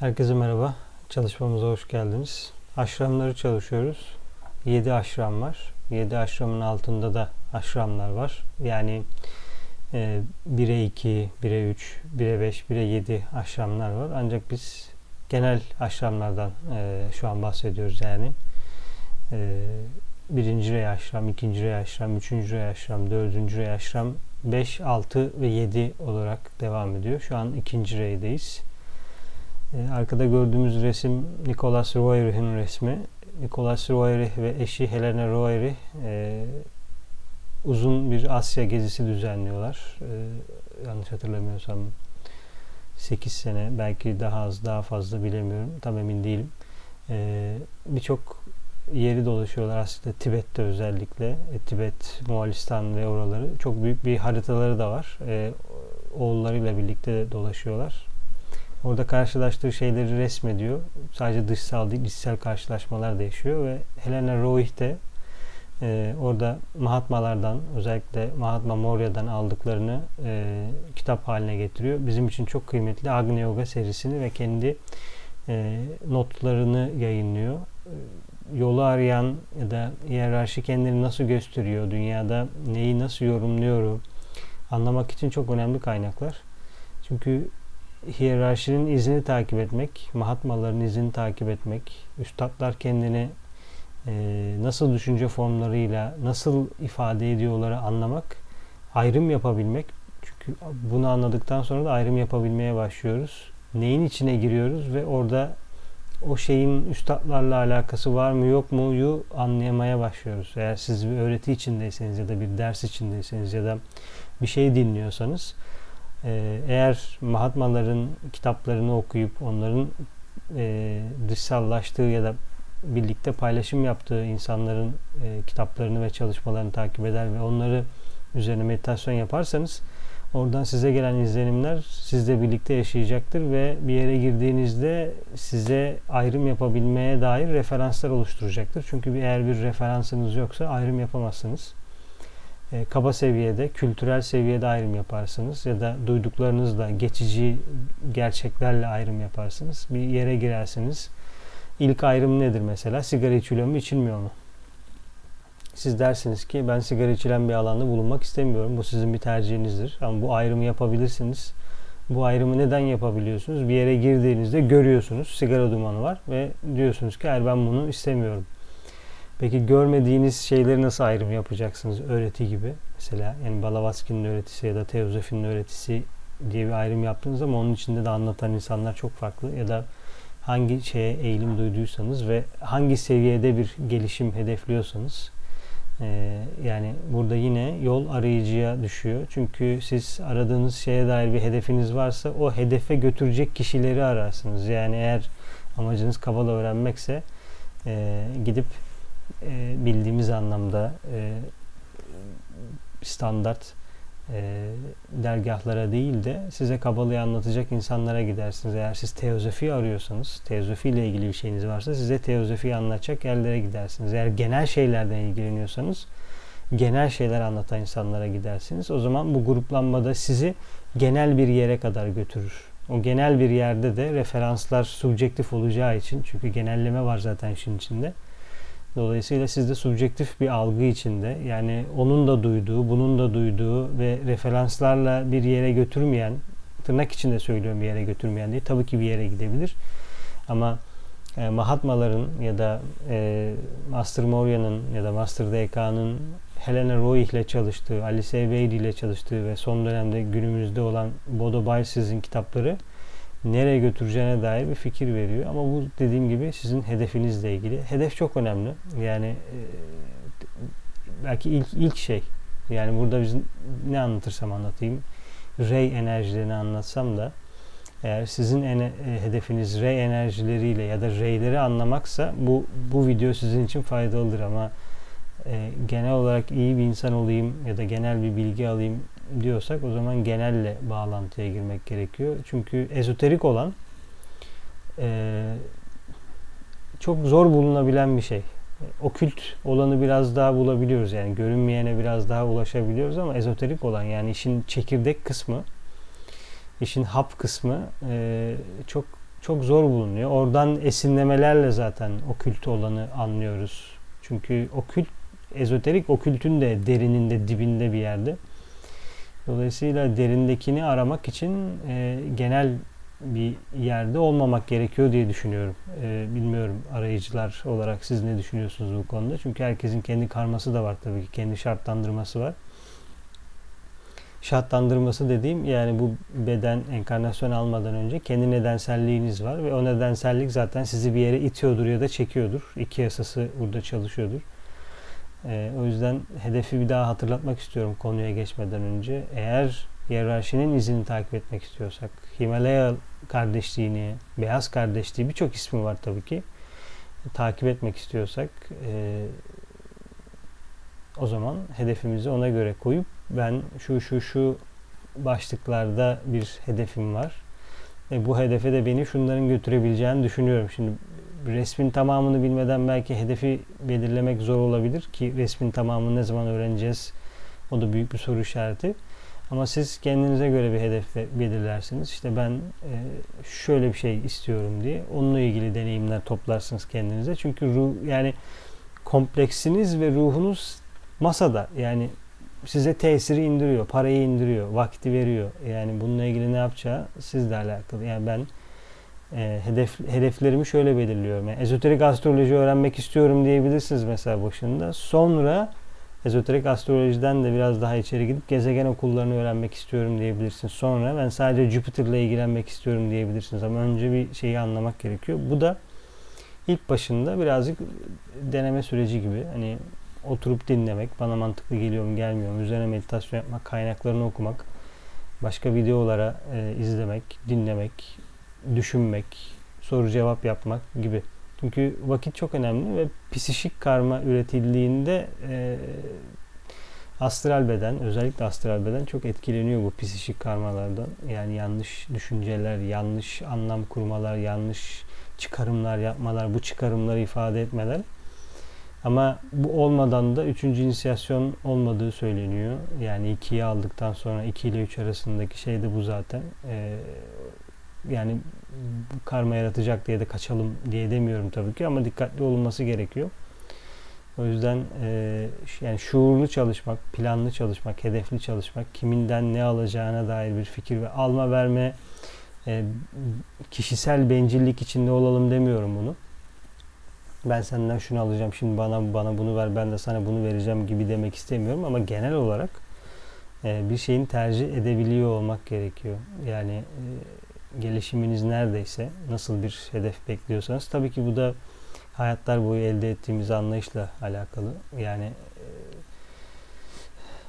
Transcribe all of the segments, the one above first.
Herkese merhaba. Çalışmamıza hoş geldiniz. Aşramları çalışıyoruz. 7 aşram var. 7 aşramın altında da aşramlar var. Yani e, 1'e 2, 1'e 3, 1'e 5, 1'e 7 aşramlar var. Ancak biz genel aşramlardan e, şu an bahsediyoruz yani. E, birinci rey aşram, ikinci rey aşram, üçüncü rey aşram, dördüncü rey aşram, 5, 6 ve 7 olarak devam ediyor. Şu an ikinci reydeyiz. Ee, arkada gördüğümüz resim Nicholas Roerich'in resmi. Nicholas Roerich ve eşi Helena Roerich e, uzun bir Asya gezisi düzenliyorlar. E, yanlış hatırlamıyorsam 8 sene belki daha az daha fazla bilemiyorum. Tam emin değilim. E, Birçok yeri dolaşıyorlar aslında Tibet'te özellikle. E, Tibet, Moğolistan ve oraları. Çok büyük bir haritaları da var. E, oğullarıyla birlikte dolaşıyorlar. Orada karşılaştığı şeyleri resmediyor. Sadece dışsal değil, içsel karşılaşmalar da yaşıyor ve Helena Roih de e, orada Mahatmalardan, özellikle Mahatma Maurya'dan aldıklarını e, kitap haline getiriyor. Bizim için çok kıymetli Agni Yoga serisini ve kendi e, notlarını yayınlıyor. E, yolu arayan ya da hiyerarşi kendini nasıl gösteriyor, dünyada neyi nasıl yorumluyor anlamak için çok önemli kaynaklar. Çünkü hiyerarşinin izini takip etmek, Mahatmaların izini takip etmek, üstadlar kendini e, nasıl düşünce formlarıyla nasıl ifade ediyorları anlamak, ayrım yapabilmek. Çünkü bunu anladıktan sonra da ayrım yapabilmeye başlıyoruz. Neyin içine giriyoruz ve orada o şeyin üstadlarla alakası var mı yok mu'yu anlayamaya başlıyoruz. Eğer siz bir öğreti içindeyseniz ya da bir ders içindeyseniz ya da bir şey dinliyorsanız eğer Mahatmaların kitaplarını okuyup onların e, dışsallaştığı ya da birlikte paylaşım yaptığı insanların e, kitaplarını ve çalışmalarını takip eder ve onları üzerine meditasyon yaparsanız oradan size gelen izlenimler sizle birlikte yaşayacaktır ve bir yere girdiğinizde size ayrım yapabilmeye dair referanslar oluşturacaktır. Çünkü eğer bir referansınız yoksa ayrım yapamazsınız e, kaba seviyede, kültürel seviyede ayrım yaparsınız ya da duyduklarınızla, geçici gerçeklerle ayrım yaparsınız. Bir yere girersiniz. İlk ayrım nedir mesela? Sigara içiliyor mu, içilmiyor mu? Siz dersiniz ki ben sigara içilen bir alanda bulunmak istemiyorum. Bu sizin bir tercihinizdir. Ama bu ayrımı yapabilirsiniz. Bu ayrımı neden yapabiliyorsunuz? Bir yere girdiğinizde görüyorsunuz sigara dumanı var ve diyorsunuz ki hayır ben bunu istemiyorum. Peki görmediğiniz şeyleri nasıl ayrım yapacaksınız öğreti gibi? Mesela yani Balavatsky'nin öğretisi ya da Teozofi'nin öğretisi diye bir ayrım yaptığınız ama onun içinde de anlatan insanlar çok farklı ya da hangi şeye eğilim duyduysanız ve hangi seviyede bir gelişim hedefliyorsanız e, yani burada yine yol arayıcıya düşüyor. Çünkü siz aradığınız şeye dair bir hedefiniz varsa o hedefe götürecek kişileri ararsınız. Yani eğer amacınız Kabala öğrenmekse e, gidip e, bildiğimiz anlamda e, standart e, dergahlara değil de size kabalayı anlatacak insanlara gidersiniz. Eğer siz teozofi arıyorsanız, teozofi ile ilgili bir şeyiniz varsa size teozofi anlatacak yerlere gidersiniz. Eğer genel şeylerden ilgileniyorsanız genel şeyler anlatan insanlara gidersiniz. O zaman bu gruplanmada sizi genel bir yere kadar götürür. O genel bir yerde de referanslar subjektif olacağı için çünkü genelleme var zaten işin içinde Dolayısıyla sizde subjektif bir algı içinde yani onun da duyduğu, bunun da duyduğu ve referanslarla bir yere götürmeyen, tırnak içinde söylüyorum bir yere götürmeyen diye tabii ki bir yere gidebilir. Ama e, Mahatmaların ya da e, Master Maurya'nın ya da Master DK'nın Helena Roy ile çalıştığı, Alice Ebeidi ile çalıştığı ve son dönemde günümüzde olan Bodo Barsiz'in kitapları nereye götüreceğine dair bir fikir veriyor. Ama bu dediğim gibi sizin hedefinizle ilgili. Hedef çok önemli. Yani e, belki ilk ilk şey. Yani burada biz ne anlatırsam anlatayım. Ray enerjilerini anlatsam da eğer sizin ene, e, hedefiniz ray enerjileriyle ya da rayleri anlamaksa bu bu video sizin için faydalıdır ama e, genel olarak iyi bir insan olayım ya da genel bir bilgi alayım diyorsak o zaman genelle bağlantıya girmek gerekiyor. Çünkü ezoterik olan e, çok zor bulunabilen bir şey. Okült olanı biraz daha bulabiliyoruz yani görünmeyene biraz daha ulaşabiliyoruz ama ezoterik olan yani işin çekirdek kısmı, işin hap kısmı e, çok çok zor bulunuyor. Oradan esinlemelerle zaten okült olanı anlıyoruz. Çünkü okült, ezoterik okültün de derininde, dibinde bir yerde. Dolayısıyla derindekini aramak için e, genel bir yerde olmamak gerekiyor diye düşünüyorum. E, bilmiyorum arayıcılar olarak siz ne düşünüyorsunuz bu konuda? Çünkü herkesin kendi karması da var tabii ki. Kendi şartlandırması var. Şartlandırması dediğim yani bu beden enkarnasyon almadan önce kendi nedenselliğiniz var ve o nedensellik zaten sizi bir yere itiyordur ya da çekiyordur. İki yasası burada çalışıyordur. Ee, o yüzden hedefi bir daha hatırlatmak istiyorum konuya geçmeden önce. Eğer hiyerarşinin izini takip etmek istiyorsak, Himalaya kardeşliğini, beyaz kardeşliği birçok ismi var tabii ki. Takip etmek istiyorsak e, o zaman hedefimizi ona göre koyup ben şu şu şu başlıklarda bir hedefim var. Ve bu hedefe de beni şunların götürebileceğini düşünüyorum. Şimdi resmin tamamını bilmeden belki hedefi belirlemek zor olabilir ki resmin tamamını ne zaman öğreneceğiz o da büyük bir soru işareti. Ama siz kendinize göre bir hedef belirlersiniz. İşte ben e, şöyle bir şey istiyorum diye onunla ilgili deneyimler toplarsınız kendinize. Çünkü ruh yani kompleksiniz ve ruhunuz masada. Yani size tesiri indiriyor, parayı indiriyor, vakti veriyor. Yani bununla ilgili ne yapacağı sizle alakalı. Yani ben e, hedef hedeflerimi şöyle belirliyorum. Yani ezoterik astroloji öğrenmek istiyorum diyebilirsiniz mesela başında. Sonra ezoterik astrolojiden de biraz daha içeri gidip gezegen okullarını öğrenmek istiyorum diyebilirsiniz. Sonra ben sadece Jüpiter'la ilgilenmek istiyorum diyebilirsiniz. Ama önce bir şeyi anlamak gerekiyor. Bu da ilk başında birazcık deneme süreci gibi. Hani oturup dinlemek bana mantıklı geliyor mu gelmiyor mu üzerine meditasyon yapmak kaynaklarını okumak başka videolara e, izlemek dinlemek düşünmek soru cevap yapmak gibi çünkü vakit çok önemli ve psişik karma üretildiğinde e, astral beden özellikle astral beden çok etkileniyor bu psişik karmalardan yani yanlış düşünceler yanlış anlam kurmalar yanlış çıkarımlar yapmalar bu çıkarımları ifade etmeler ama bu olmadan da üçüncü inisiyasyon olmadığı söyleniyor. Yani ikiyi aldıktan sonra 2 ile 3 arasındaki şey de bu zaten. Ee, yani karma yaratacak diye de kaçalım diye demiyorum tabii ki ama dikkatli olunması gerekiyor. O yüzden e, yani şuurlu çalışmak, planlı çalışmak, hedefli çalışmak, kiminden ne alacağına dair bir fikir ve alma verme e, kişisel bencillik içinde olalım demiyorum bunu ben senden şunu alacağım şimdi bana bana bunu ver ben de sana bunu vereceğim gibi demek istemiyorum ama genel olarak e, bir şeyin tercih edebiliyor olmak gerekiyor. Yani e, gelişiminiz neredeyse nasıl bir hedef bekliyorsanız tabii ki bu da hayatlar boyu elde ettiğimiz anlayışla alakalı. Yani e,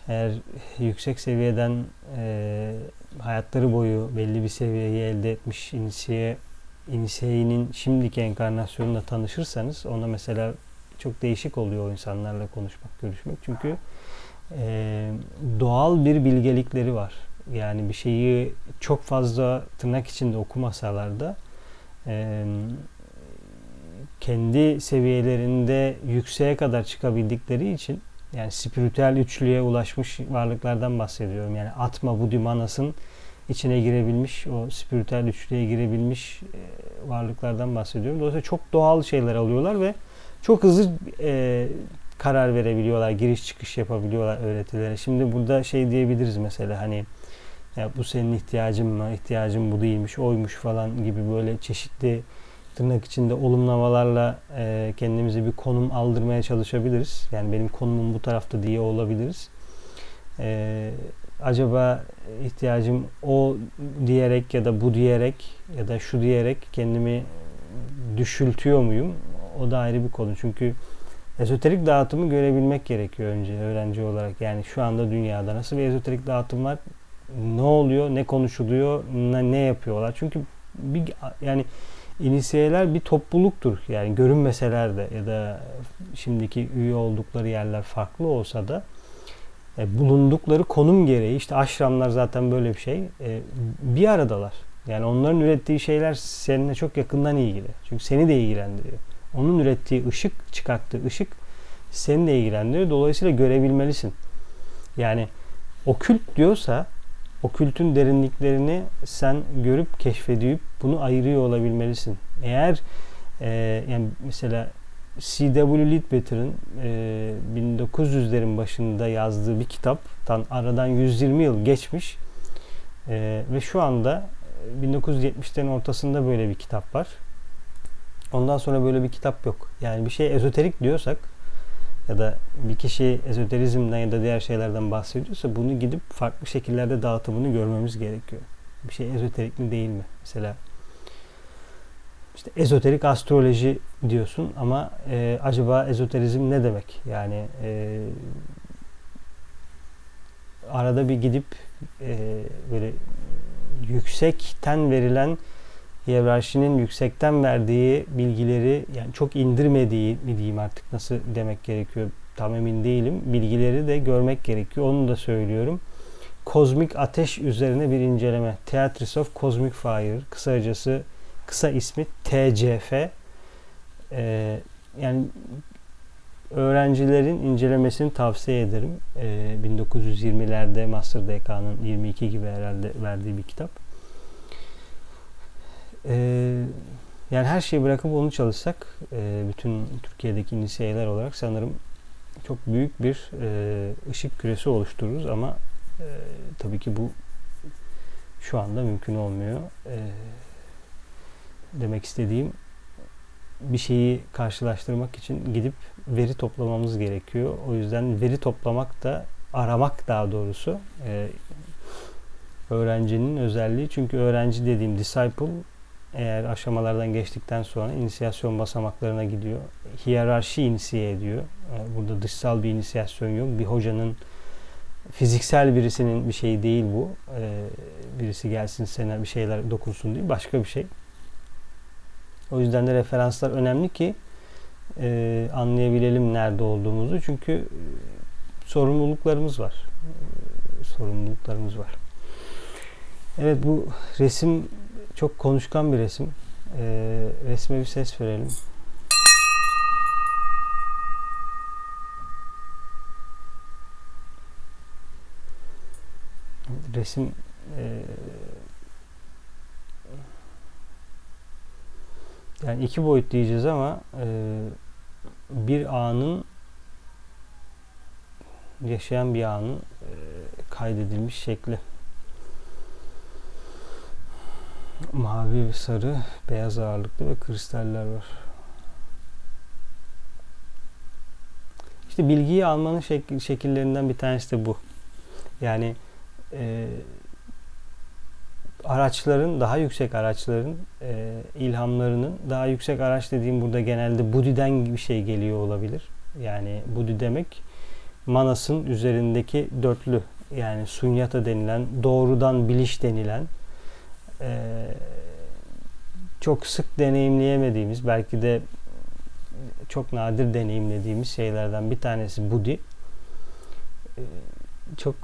eğer yüksek seviyeden e, hayatları boyu belli bir seviyeyi elde etmiş inisiye İniseyi'nin şimdiki enkarnasyonuyla tanışırsanız ona mesela çok değişik oluyor o insanlarla konuşmak, görüşmek. Çünkü e, doğal bir bilgelikleri var. Yani bir şeyi çok fazla tırnak içinde okumasalar da e, kendi seviyelerinde yükseğe kadar çıkabildikleri için yani spiritüel üçlüye ulaşmış varlıklardan bahsediyorum. Yani Atma Budi Manas'ın içine girebilmiş, o spiritüel üçlüğe girebilmiş e, varlıklardan bahsediyorum. Dolayısıyla çok doğal şeyler alıyorlar ve çok hızlı e, karar verebiliyorlar, giriş çıkış yapabiliyorlar öğretilere. Şimdi burada şey diyebiliriz mesela hani ya bu senin ihtiyacın mı, ihtiyacın bu değilmiş, oymuş falan gibi böyle çeşitli tırnak içinde olumlamalarla e, kendimize bir konum aldırmaya çalışabiliriz. Yani benim konumum bu tarafta diye olabiliriz. E, acaba ihtiyacım o diyerek ya da bu diyerek ya da şu diyerek kendimi düşültüyor muyum? O da ayrı bir konu. Çünkü ezoterik dağıtımı görebilmek gerekiyor önce öğrenci olarak. Yani şu anda dünyada nasıl bir ezoterik dağıtım var? Ne oluyor? Ne konuşuluyor? Ne, ne yapıyorlar? Çünkü bir yani inisiyeler bir topluluktur. Yani görünmeseler de ya da şimdiki üye oldukları yerler farklı olsa da e, bulundukları konum gereği işte aşramlar zaten böyle bir şey e, bir aradalar. Yani onların ürettiği şeyler seninle çok yakından ilgili. Çünkü seni de ilgilendiriyor. Onun ürettiği ışık, çıkarttığı ışık seni de ilgilendiriyor. Dolayısıyla görebilmelisin. Yani okült diyorsa okültün derinliklerini sen görüp keşfedip bunu ayırıyor olabilmelisin. Eğer e, yani mesela C.W. Leadbetter'ın e, 1900'lerin başında yazdığı bir kitaptan aradan 120 yıl geçmiş e, ve şu anda 1970'lerin ortasında böyle bir kitap var. Ondan sonra böyle bir kitap yok. Yani bir şey ezoterik diyorsak ya da bir kişi ezoterizmden ya da diğer şeylerden bahsediyorsa bunu gidip farklı şekillerde dağıtımını görmemiz gerekiyor. Bir şey ezoterik mi değil mi? Mesela işte ezoterik astroloji diyorsun ama e, acaba ezoterizm ne demek? Yani e, arada bir gidip e, böyle yüksekten verilen hiyerarşinin yüksekten verdiği bilgileri yani çok indirmediği mi diyeyim artık nasıl demek gerekiyor tam emin değilim. Bilgileri de görmek gerekiyor. Onu da söylüyorum. Kozmik ateş üzerine bir inceleme. Theatris of Cosmic Fire. Kısacası kısa ismi TCF. Ee, yani öğrencilerin incelemesini tavsiye ederim. Ee, 1920'lerde Master DK'nın 22 gibi herhalde verdiği bir kitap. Ee, yani her şeyi bırakıp onu çalışsak e, bütün Türkiye'deki inisiyeler olarak sanırım çok büyük bir e, ışık küresi oluştururuz ama e, tabii ki bu şu anda mümkün olmuyor. E, demek istediğim bir şeyi karşılaştırmak için gidip veri toplamamız gerekiyor. O yüzden veri toplamak da aramak daha doğrusu e, öğrencinin özelliği. Çünkü öğrenci dediğim disciple eğer aşamalardan geçtikten sonra inisiyasyon basamaklarına gidiyor. Hiyerarşi inisiye ediyor. E, burada dışsal bir inisiyasyon yok. Bir hocanın fiziksel birisinin bir şeyi değil bu. E, birisi gelsin sana bir şeyler dokunsun değil. Başka bir şey. O yüzden de referanslar önemli ki e, anlayabilelim nerede olduğumuzu. Çünkü e, sorumluluklarımız var. Sorumluluklarımız var. Evet bu resim çok konuşkan bir resim. E, resme bir ses verelim. Resim e, yani iki boyut diyeceğiz ama e, bir anın yaşayan bir anın e, kaydedilmiş şekli. Mavi sarı, beyaz ağırlıklı ve kristaller var. İşte bilgiyi almanın şek- şekillerinden bir tanesi de bu. Yani e, araçların, daha yüksek araçların e, ilhamlarının, daha yüksek araç dediğim burada genelde Budi'den bir şey geliyor olabilir. Yani Budi demek Manas'ın üzerindeki dörtlü yani sunyata denilen, doğrudan biliş denilen e, çok sık deneyimleyemediğimiz, belki de çok nadir deneyimlediğimiz şeylerden bir tanesi Budi. E, çok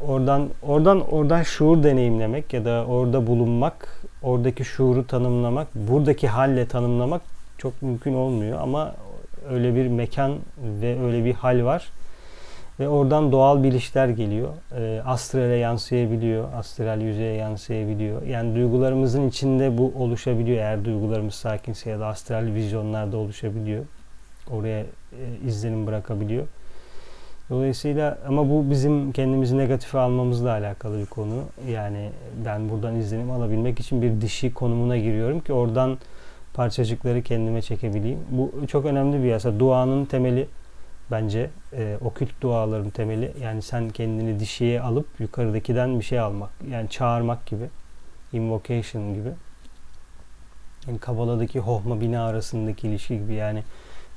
oradan oradan oradan şuur deneyimlemek ya da orada bulunmak, oradaki şuuru tanımlamak, buradaki halle tanımlamak çok mümkün olmuyor ama öyle bir mekan ve öyle bir hal var. Ve oradan doğal bilişler geliyor. E, astrale yansıyabiliyor. Astral yüzeye yansıyabiliyor. Yani duygularımızın içinde bu oluşabiliyor. Eğer duygularımız sakinse ya da astral vizyonlarda oluşabiliyor. Oraya e, izlenim bırakabiliyor. Dolayısıyla ama bu bizim kendimizi negatife almamızla alakalı bir konu. Yani ben buradan izlenim alabilmek için bir dişi konumuna giriyorum ki oradan parçacıkları kendime çekebileyim. Bu çok önemli bir yasa. Duanın temeli bence e, okült duaların temeli. Yani sen kendini dişiye alıp yukarıdakiden bir şey almak. Yani çağırmak gibi. Invocation gibi. Yani Kabala'daki hohma bina arasındaki ilişki gibi. Yani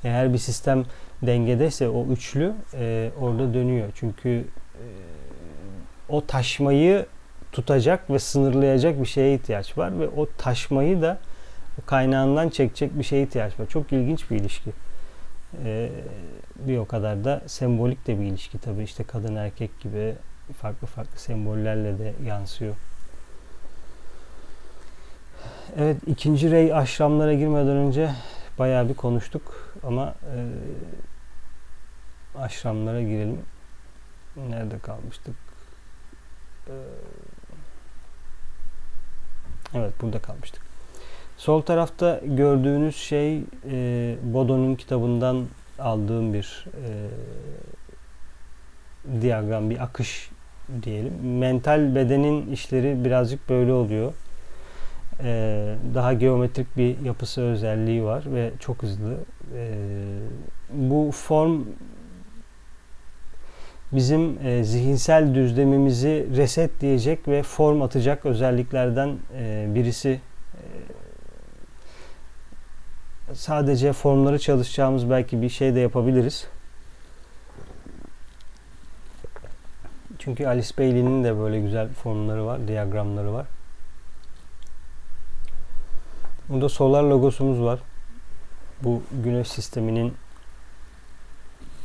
eğer bir sistem dengedeyse o üçlü e, orada dönüyor. Çünkü e, o taşmayı tutacak ve sınırlayacak bir şeye ihtiyaç var ve o taşmayı da kaynağından çekecek bir şeye ihtiyaç var. Çok ilginç bir ilişki. Ee, bir o kadar da sembolik de bir ilişki tabii işte kadın erkek gibi farklı farklı sembollerle de yansıyor. Evet ikinci rey aşramlara girmeden önce bayağı bir konuştuk ama e, aşramlara girelim. Nerede kalmıştık? Ee, evet burada kalmıştık. Sol tarafta gördüğünüz şey e, Bodo'nun kitabından aldığım bir e, diyagram, bir akış diyelim. Mental bedenin işleri birazcık böyle oluyor. Ee, daha geometrik bir yapısı özelliği var ve çok hızlı. Ee, bu form bizim e, zihinsel düzlemimizi reset diyecek ve form atacak özelliklerden e, birisi. Sadece formları çalışacağımız belki bir şey de yapabiliriz. Çünkü Alice Bailey'nin de böyle güzel formları var, diyagramları var. Burada solar logosumuz var. Bu güneş sisteminin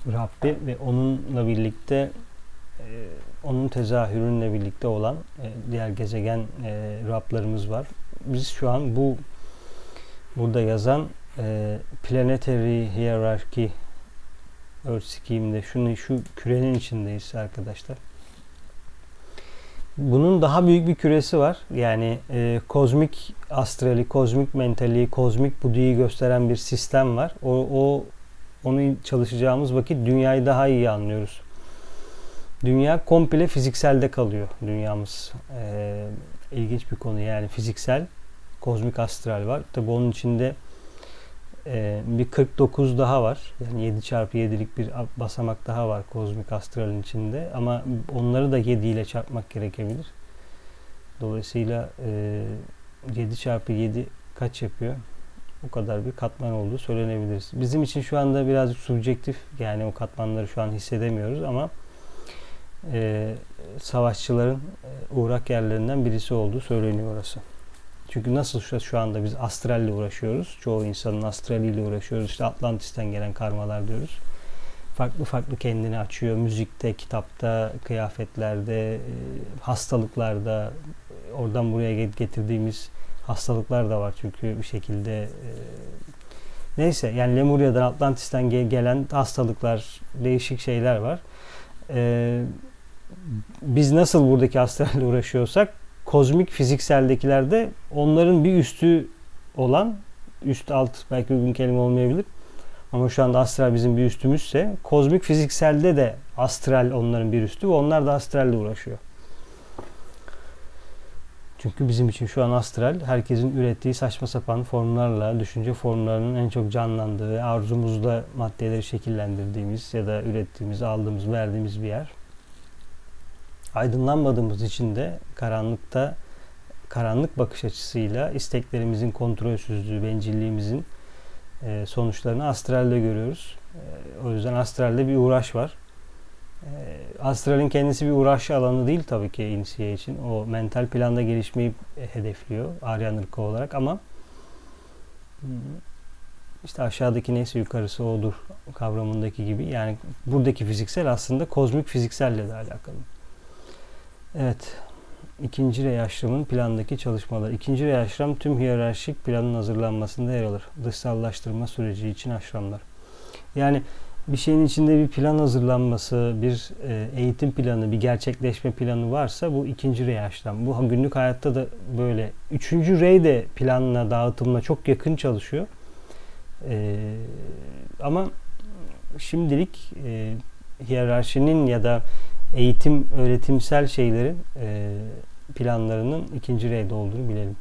Rabbi ve onunla birlikte e, onun tezahürünle birlikte olan e, diğer gezegen e, Rablarımız var. Biz şu an bu burada yazan e, planetary hierarchy Earth Scheme'de şunu şu kürenin içindeyiz arkadaşlar. Bunun daha büyük bir küresi var. Yani e, kozmik astrali, kozmik mentali, kozmik budiyi gösteren bir sistem var. O, o onu çalışacağımız vakit dünyayı daha iyi anlıyoruz. Dünya komple fizikselde kalıyor dünyamız. E, ilginç bir konu yani fiziksel, kozmik astral var. Tabi onun içinde e, bir 49 daha var. Yani 7 çarpı 7'lik bir basamak daha var kozmik astralin içinde. Ama onları da 7 ile çarpmak gerekebilir. Dolayısıyla e, 7 çarpı 7 kaç yapıyor? O kadar bir katman olduğu söylenebilir. Bizim için şu anda birazcık subjektif yani o katmanları şu an hissedemiyoruz ama e, savaşçıların e, uğrak yerlerinden birisi olduğu söyleniyor orası. Çünkü nasıl şu, anda biz astralle uğraşıyoruz. Çoğu insanın astraliyle uğraşıyoruz. İşte Atlantis'ten gelen karmalar diyoruz. Farklı farklı kendini açıyor. Müzikte, kitapta, kıyafetlerde, e, hastalıklarda, oradan buraya getirdiğimiz hastalıklar da var çünkü bir şekilde e, neyse yani Lemurya'dan Atlantis'ten gelen hastalıklar değişik şeyler var. E, biz nasıl buradaki hastalarla uğraşıyorsak kozmik fizikseldekilerde onların bir üstü olan üst alt belki uygun kelime olmayabilir. Ama şu anda astral bizim bir üstümüzse kozmik fizikselde de astral onların bir üstü ve onlar da astralle uğraşıyor. Çünkü bizim için şu an astral herkesin ürettiği saçma sapan formlarla, düşünce formlarının en çok canlandığı, arzumuzda maddeleri şekillendirdiğimiz ya da ürettiğimiz, aldığımız, verdiğimiz bir yer aydınlanmadığımız için de karanlıkta karanlık bakış açısıyla isteklerimizin kontrolsüzlüğü, bencilliğimizin e, sonuçlarını astralde görüyoruz. E, o yüzden astralde bir uğraş var. E, astralin kendisi bir uğraş alanı değil tabii ki inisiye için. O mental planda gelişmeyi hedefliyor Aryan ırkı olarak ama işte aşağıdaki neyse yukarısı odur kavramındaki gibi. Yani buradaki fiziksel aslında kozmik fizikselle de alakalı. Evet. İkinci rey aşramın plandaki çalışmalar. İkinci rey aşram tüm hiyerarşik planın hazırlanmasında yer alır. Dışsallaştırma süreci için aşramlar. Yani bir şeyin içinde bir plan hazırlanması, bir e, eğitim planı, bir gerçekleşme planı varsa bu ikinci rey. Bu günlük hayatta da böyle. Üçüncü rey de planla, dağıtımla çok yakın çalışıyor. E, ama şimdilik e, hiyerarşinin ya da eğitim, öğretimsel şeylerin e, planlarının ikinci reyde olduğunu bilelim.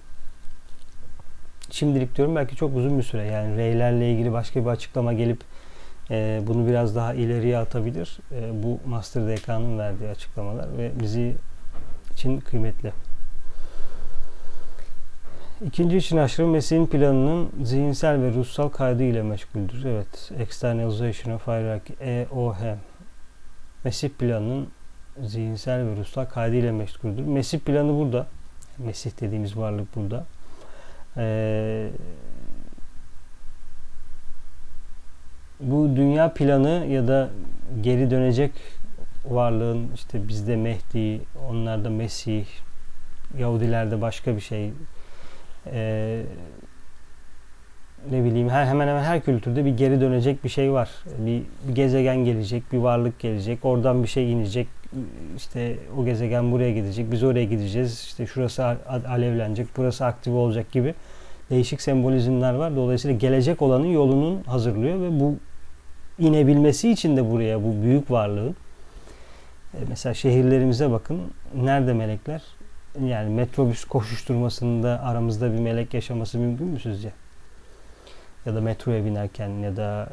Şimdilik diyorum belki çok uzun bir süre yani reylerle ilgili başka bir açıklama gelip e, bunu biraz daha ileriye atabilir. E, bu Master DK'nın verdiği açıklamalar ve bizi için kıymetli. İkinci için aşırı mesleğin planının zihinsel ve ruhsal kaydı ile meşguldür. Evet, Externalization of Hierarchy, EOH. Mesih planının zihinsel ve ruhsal kaydıyla meşguldür. Mesih planı burada. Mesih dediğimiz varlık burada. Ee, bu dünya planı ya da geri dönecek varlığın işte bizde Mehdi, onlarda Mesih, Yahudilerde başka bir şey. Ee, ne bileyim her hemen hemen her kültürde bir geri dönecek bir şey var. Bir, bir gezegen gelecek, bir varlık gelecek, oradan bir şey inecek. İşte o gezegen buraya gidecek, biz oraya gideceğiz. İşte şurası alevlenecek, burası aktif olacak gibi değişik sembolizmler var. Dolayısıyla gelecek olanın yolunun hazırlıyor ve bu inebilmesi için de buraya bu büyük varlığın e, mesela şehirlerimize bakın. Nerede melekler? Yani metrobüs koşuşturmasında aramızda bir melek yaşaması mümkün mü sizce? Ya da metroya binerken ya da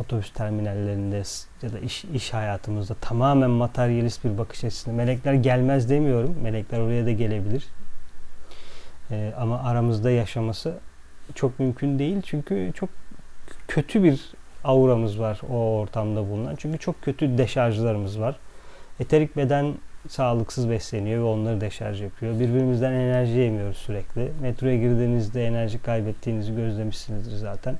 otobüs terminallerinde ya da iş, iş hayatımızda tamamen materyalist bir bakış açısında melekler gelmez demiyorum. Melekler oraya da gelebilir. Ee, ama aramızda yaşaması çok mümkün değil. Çünkü çok kötü bir auramız var o ortamda bulunan. Çünkü çok kötü deşarjlarımız var. Eterik beden sağlıksız besleniyor ve onları deşarj yapıyor. Birbirimizden enerji yemiyoruz sürekli. Metroya girdiğinizde enerji kaybettiğinizi gözlemişsinizdir zaten.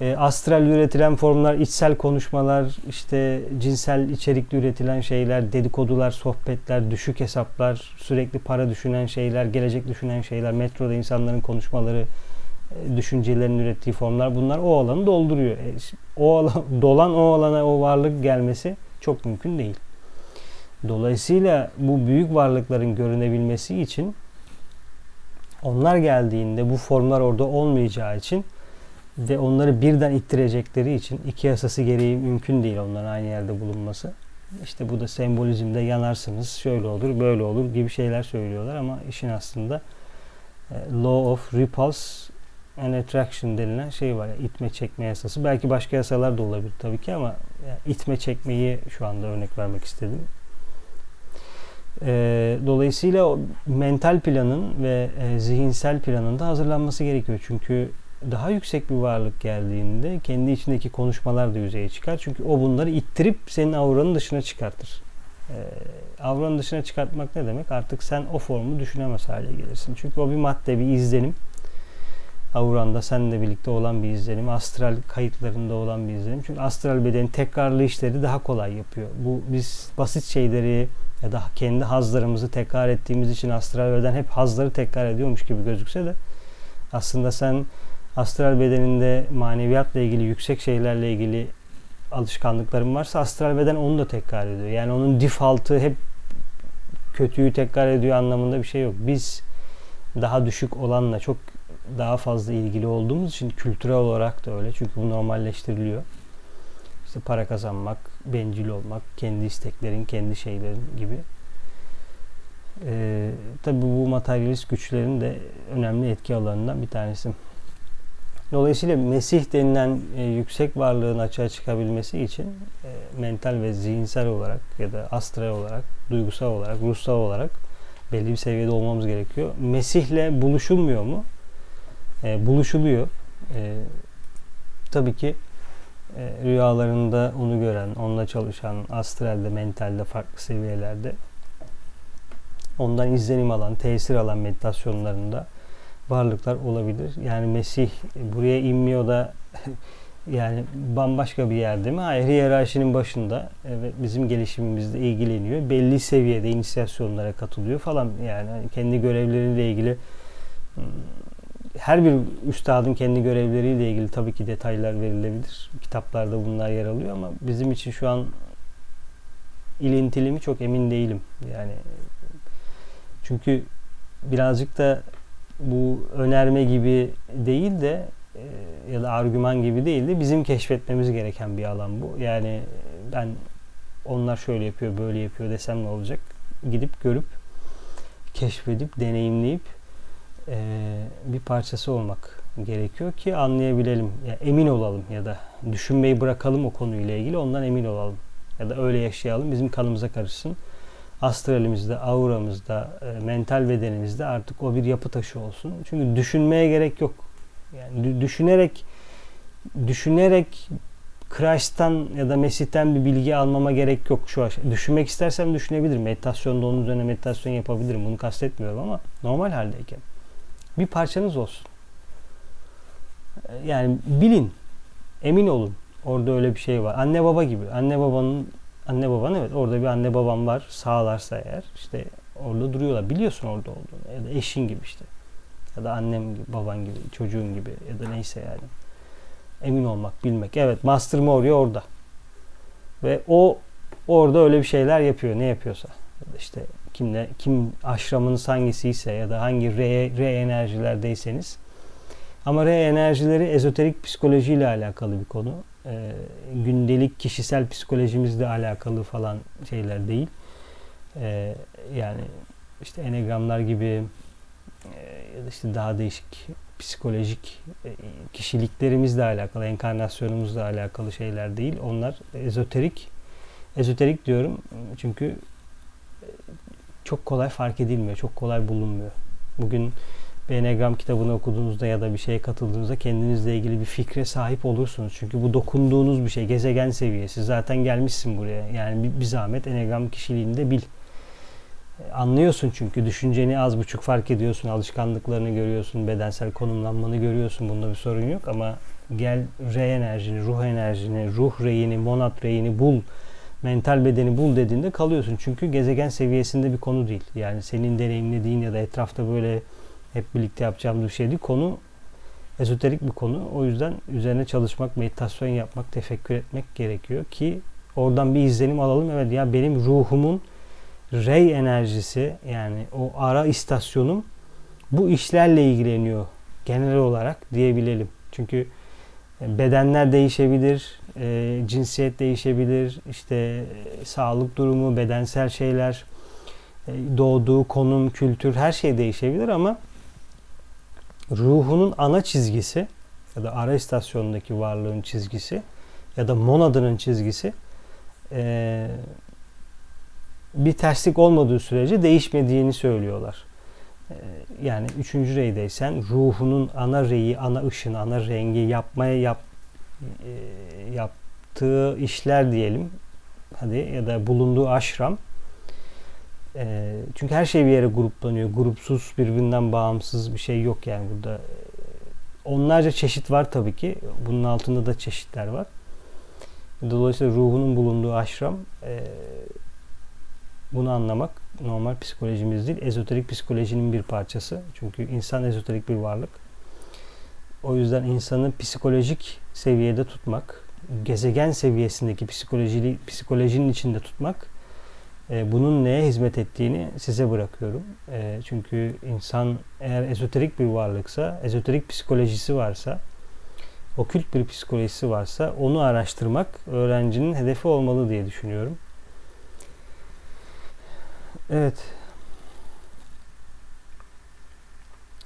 E, astral üretilen formlar, içsel konuşmalar, işte cinsel içerikli üretilen şeyler, dedikodular, sohbetler, düşük hesaplar, sürekli para düşünen şeyler, gelecek düşünen şeyler, metroda insanların konuşmaları, e, düşüncelerin ürettiği formlar bunlar o alanı dolduruyor. E, o alan, dolan o alana o varlık gelmesi çok mümkün değil. Dolayısıyla bu büyük varlıkların görünebilmesi için onlar geldiğinde bu formlar orada olmayacağı için ve onları birden ittirecekleri için iki yasası gereği mümkün değil onların aynı yerde bulunması. İşte bu da sembolizmde yanarsınız, şöyle olur, böyle olur gibi şeyler söylüyorlar ama işin aslında e, law of repulse and attraction denilen şey var. Yani itme çekme yasası. Belki başka yasalar da olabilir tabii ki ama yani itme çekmeyi şu anda örnek vermek istedim. E, dolayısıyla o mental planın ve e, zihinsel planın da hazırlanması gerekiyor. Çünkü daha yüksek bir varlık geldiğinde kendi içindeki konuşmalar da yüzeye çıkar. Çünkü o bunları ittirip senin avranın dışına çıkartır. Ee, avranın dışına çıkartmak ne demek? Artık sen o formu düşünemez hale gelirsin. Çünkü o bir madde, bir izlenim. Avranda seninle birlikte olan bir izlenim. Astral kayıtlarında olan bir izlenim. Çünkü astral bedenin tekrarlı işleri daha kolay yapıyor. Bu biz basit şeyleri ya da kendi hazlarımızı tekrar ettiğimiz için astral beden hep hazları tekrar ediyormuş gibi gözükse de aslında sen astral bedeninde maneviyatla ilgili yüksek şeylerle ilgili alışkanlıkların varsa astral beden onu da tekrar ediyor. Yani onun default'ı hep kötüyü tekrar ediyor anlamında bir şey yok. Biz daha düşük olanla çok daha fazla ilgili olduğumuz için kültürel olarak da öyle. Çünkü bu normalleştiriliyor. İşte para kazanmak, bencil olmak, kendi isteklerin, kendi şeylerin gibi. Ee, tabii bu materyalist güçlerin de önemli etki alanından bir tanesi. Dolayısıyla Mesih denilen e, yüksek varlığın açığa çıkabilmesi için e, mental ve zihinsel olarak ya da astral olarak, duygusal olarak, ruhsal olarak belli bir seviyede olmamız gerekiyor. Mesih'le buluşulmuyor mu? E, buluşuluyor. E, tabii ki e, rüyalarında onu gören, onunla çalışan, astralde, mentalde, farklı seviyelerde ondan izlenim alan, tesir alan meditasyonlarında varlıklar olabilir. Yani Mesih buraya inmiyor da yani bambaşka bir yerde mi? Hayır, hiyerarşinin başında ve bizim gelişimimizle ilgileniyor. Belli seviyede inisiyasyonlara katılıyor falan. Yani kendi görevleriyle ilgili hmm, her bir üstadın kendi görevleriyle ilgili tabii ki detaylar verilebilir. Kitaplarda bunlar yer alıyor ama bizim için şu an ilintili mi çok emin değilim. Yani çünkü birazcık da bu önerme gibi değil de e, ya da argüman gibi değil de bizim keşfetmemiz gereken bir alan bu. Yani ben onlar şöyle yapıyor, böyle yapıyor desem ne olacak? Gidip görüp, keşfedip, deneyimleyip e, bir parçası olmak gerekiyor ki anlayabilelim, yani emin olalım ya da düşünmeyi bırakalım o konuyla ilgili ondan emin olalım. Ya da öyle yaşayalım, bizim kanımıza karışsın astralimizde, auramızda, e, mental bedenimizde artık o bir yapı taşı olsun. Çünkü düşünmeye gerek yok. Yani düşünerek düşünerek Christ'tan ya da Mesih'ten bir bilgi almama gerek yok şu aşama. Düşünmek istersem düşünebilirim. Meditasyonda onun üzerine meditasyon yapabilirim. Bunu kastetmiyorum ama normal haldeyken. Bir parçanız olsun. Yani bilin. Emin olun. Orada öyle bir şey var. Anne baba gibi. Anne babanın anne baban evet orada bir anne babam var sağlarsa eğer işte orada duruyorlar. Biliyorsun orada olduğunu. Ya da eşin gibi işte. Ya da annem gibi, baban gibi, çocuğun gibi ya da neyse yani. Emin olmak, bilmek. Evet Master Moria orada. Ve o orada öyle bir şeyler yapıyor. Ne yapıyorsa. Ya işte kimle, kim aşramınız hangisiyse ya da hangi re, re enerjilerdeyseniz. Ama re enerjileri ezoterik psikolojiyle alakalı bir konu. Ee, gündelik kişisel psikolojimizle alakalı falan şeyler değil. Ee, yani işte enegramlar gibi e, ya da işte daha değişik psikolojik e, kişiliklerimizle alakalı, enkarnasyonumuzla alakalı şeyler değil. Onlar ezoterik. Ezoterik diyorum çünkü e, çok kolay fark edilmiyor, çok kolay bulunmuyor. Bugün bir Enneagram kitabını okuduğunuzda ya da bir şeye katıldığınızda kendinizle ilgili bir fikre sahip olursunuz. Çünkü bu dokunduğunuz bir şey, gezegen seviyesi. Zaten gelmişsin buraya. Yani bir, bir zahmet Enneagram kişiliğini de bil. Anlıyorsun çünkü düşünceni az buçuk fark ediyorsun, alışkanlıklarını görüyorsun, bedensel konumlanmanı görüyorsun. Bunda bir sorun yok ama gel re enerjini, ruh enerjini, ruh reyini, monat reyini bul, mental bedeni bul dediğinde kalıyorsun. Çünkü gezegen seviyesinde bir konu değil. Yani senin deneyimlediğin ya da etrafta böyle hep birlikte yapacağımız bir şey değil. Konu ezoterik bir konu. O yüzden üzerine çalışmak, meditasyon yapmak, tefekkür etmek gerekiyor ki oradan bir izlenim alalım. Evet ya benim ruhumun rey enerjisi yani o ara istasyonum bu işlerle ilgileniyor genel olarak diyebilelim. Çünkü bedenler değişebilir, e, cinsiyet değişebilir, işte e, sağlık durumu, bedensel şeyler, e, doğduğu konum, kültür her şey değişebilir ama ruhunun ana çizgisi ya da ara istasyonundaki varlığın çizgisi ya da monadının çizgisi e, bir terslik olmadığı sürece değişmediğini söylüyorlar. E, yani üçüncü reydeysen ruhunun ana reyi, ana ışını, ana rengi yapmaya yap, e, yaptığı işler diyelim. Hadi ya da bulunduğu aşram e, çünkü her şey bir yere gruplanıyor. Grupsuz, birbirinden bağımsız bir şey yok yani burada. Onlarca çeşit var tabii ki. Bunun altında da çeşitler var. Dolayısıyla ruhunun bulunduğu aşram e, bunu anlamak normal psikolojimiz değil, ezoterik psikolojinin bir parçası. Çünkü insan ezoterik bir varlık. O yüzden insanı psikolojik seviyede tutmak, gezegen seviyesindeki psikolojili, psikolojinin içinde tutmak e, bunun neye hizmet ettiğini size bırakıyorum. E, çünkü insan eğer ezoterik bir varlıksa, ezoterik psikolojisi varsa, okült bir psikolojisi varsa onu araştırmak öğrencinin hedefi olmalı diye düşünüyorum. Evet.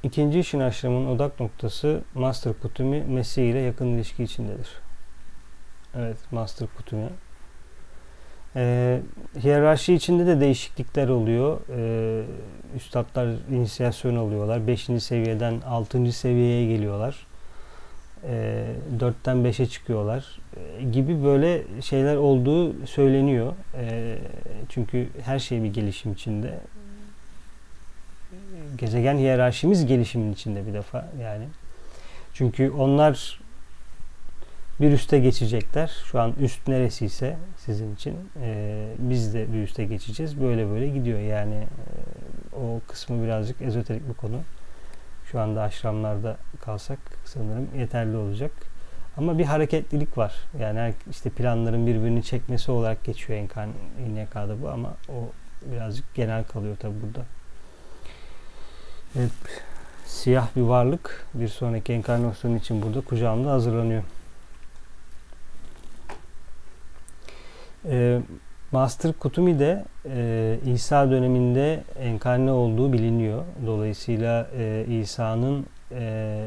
İkinci işin aşramının odak noktası Master Kutumi Mesih ile yakın ilişki içindedir. Evet, Master Kutumi. Ee, hiyerarşi içinde de değişiklikler oluyor. Ee, üstadlar inisiyasyon alıyorlar. Beşinci seviyeden altıncı seviyeye geliyorlar. Ee, dörtten beşe çıkıyorlar. Ee, gibi böyle şeyler olduğu söyleniyor. Ee, çünkü her şey bir gelişim içinde. Gezegen hiyerarşimiz gelişimin içinde bir defa yani. Çünkü onlar bir üste geçecekler. Şu an üst neresiyse sizin için e, biz de bir üste geçeceğiz. Böyle böyle gidiyor. Yani e, o kısmı birazcık ezoterik bir konu. Şu anda aşramlarda kalsak sanırım yeterli olacak. Ama bir hareketlilik var. Yani işte planların birbirini çekmesi olarak geçiyor İNK'da bu ama o birazcık genel kalıyor tabi burada. Evet, siyah bir varlık bir sonraki enkarnasyon için burada kucağımda hazırlanıyor. E, Master Kutumi de e, İsa döneminde enkarne olduğu biliniyor. Dolayısıyla e, İsa'nın e,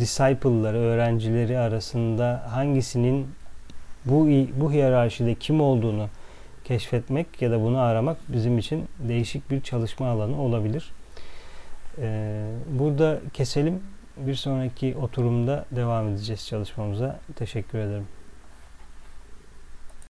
disciple'ları, öğrencileri arasında hangisinin bu bu hiyerarşide kim olduğunu keşfetmek ya da bunu aramak bizim için değişik bir çalışma alanı olabilir. Ee, burada keselim. Bir sonraki oturumda devam edeceğiz çalışmamıza. Teşekkür ederim.